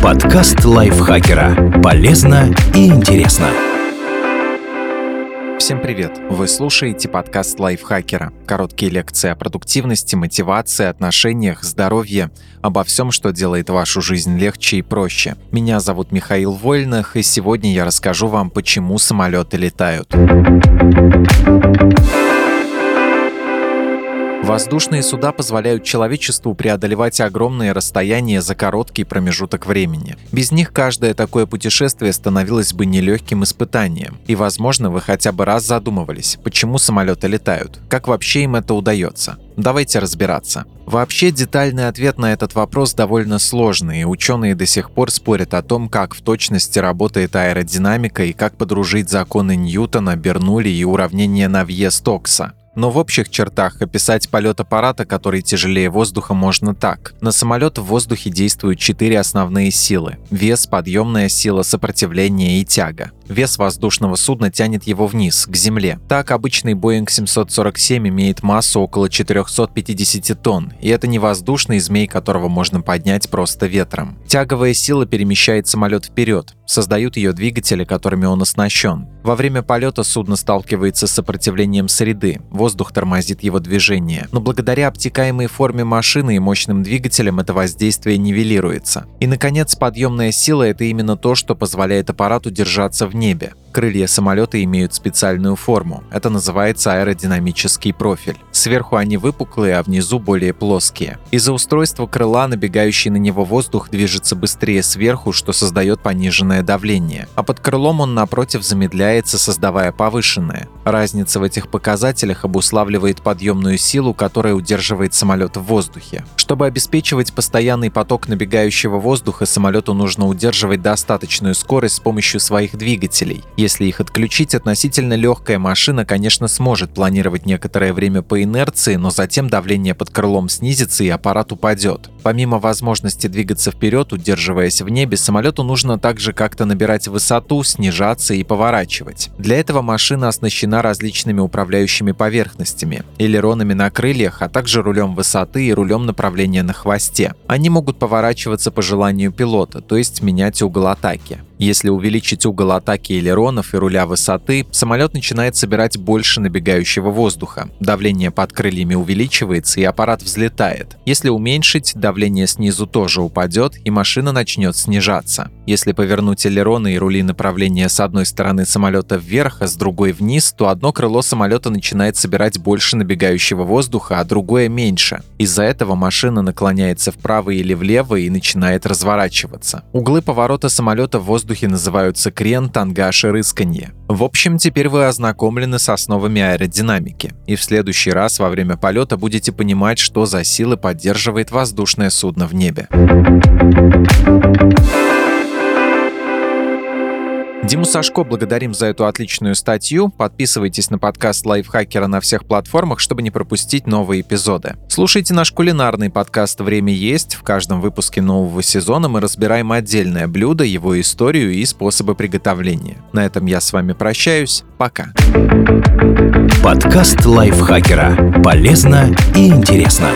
Подкаст лайфхакера. Полезно и интересно. Всем привет! Вы слушаете подкаст лайфхакера. Короткие лекции о продуктивности, мотивации, отношениях, здоровье, обо всем, что делает вашу жизнь легче и проще. Меня зовут Михаил Вольных, и сегодня я расскажу вам, почему самолеты летают. Воздушные суда позволяют человечеству преодолевать огромные расстояния за короткий промежуток времени. Без них каждое такое путешествие становилось бы нелегким испытанием. И, возможно, вы хотя бы раз задумывались, почему самолеты летают, как вообще им это удается. Давайте разбираться. Вообще, детальный ответ на этот вопрос довольно сложный, и ученые до сих пор спорят о том, как в точности работает аэродинамика и как подружить законы Ньютона, Бернули и уравнение Навье-Стокса. Но в общих чертах описать полет аппарата, который тяжелее воздуха, можно так. На самолет в воздухе действуют четыре основные силы – вес, подъемная сила, сопротивление и тяга. Вес воздушного судна тянет его вниз, к земле. Так, обычный Boeing 747 имеет массу около 450 тонн, и это не воздушный змей, которого можно поднять просто ветром. Тяговая сила перемещает самолет вперед, создают ее двигатели, которыми он оснащен. Во время полета судно сталкивается с сопротивлением среды, воздух тормозит его движение, но благодаря обтекаемой форме машины и мощным двигателям это воздействие нивелируется. И, наконец, подъемная сила – это именно то, что позволяет аппарату держаться в небе. Крылья самолета имеют специальную форму. Это называется аэродинамический профиль. Сверху они выпуклые, а внизу более плоские. Из-за устройства крыла набегающий на него воздух движется быстрее сверху, что создает пониженное давление. А под крылом он, напротив, замедляется, создавая повышенное. Разница в этих показателях обуславливает подъемную силу, которая удерживает самолет в воздухе. Чтобы обеспечивать постоянный поток набегающего воздуха, самолету нужно удерживать достаточную скорость с помощью своих двигателей. Их отключить, относительно легкая машина, конечно, сможет планировать некоторое время по инерции, но затем давление под крылом снизится и аппарат упадет. Помимо возможности двигаться вперед, удерживаясь в небе, самолету нужно также как-то набирать высоту, снижаться и поворачивать. Для этого машина оснащена различными управляющими поверхностями, элеронами на крыльях, а также рулем высоты и рулем направления на хвосте. Они могут поворачиваться по желанию пилота, то есть менять угол атаки. Если увеличить угол атаки элеронов и руля высоты, самолет начинает собирать больше набегающего воздуха. Давление под крыльями увеличивается и аппарат взлетает. Если уменьшить, давление снизу тоже упадет и машина начнет снижаться. Если повернуть элероны и рули направления с одной стороны самолета вверх, а с другой вниз, то одно крыло самолета начинает собирать больше набегающего воздуха, а другое меньше. Из-за этого машина наклоняется вправо или влево и начинает разворачиваться. Углы поворота самолета в воздухе называются крен, тангаж и рысканье. В общем, теперь вы ознакомлены с основами аэродинамики, и в следующий раз во время полета будете понимать, что за силы поддерживает воздушное судно в небе. Диму Сашко благодарим за эту отличную статью. Подписывайтесь на подкаст Лайфхакера на всех платформах, чтобы не пропустить новые эпизоды. Слушайте наш кулинарный подкаст «Время есть». В каждом выпуске нового сезона мы разбираем отдельное блюдо, его историю и способы приготовления. На этом я с вами прощаюсь. Пока. Подкаст Лайфхакера. Полезно и интересно.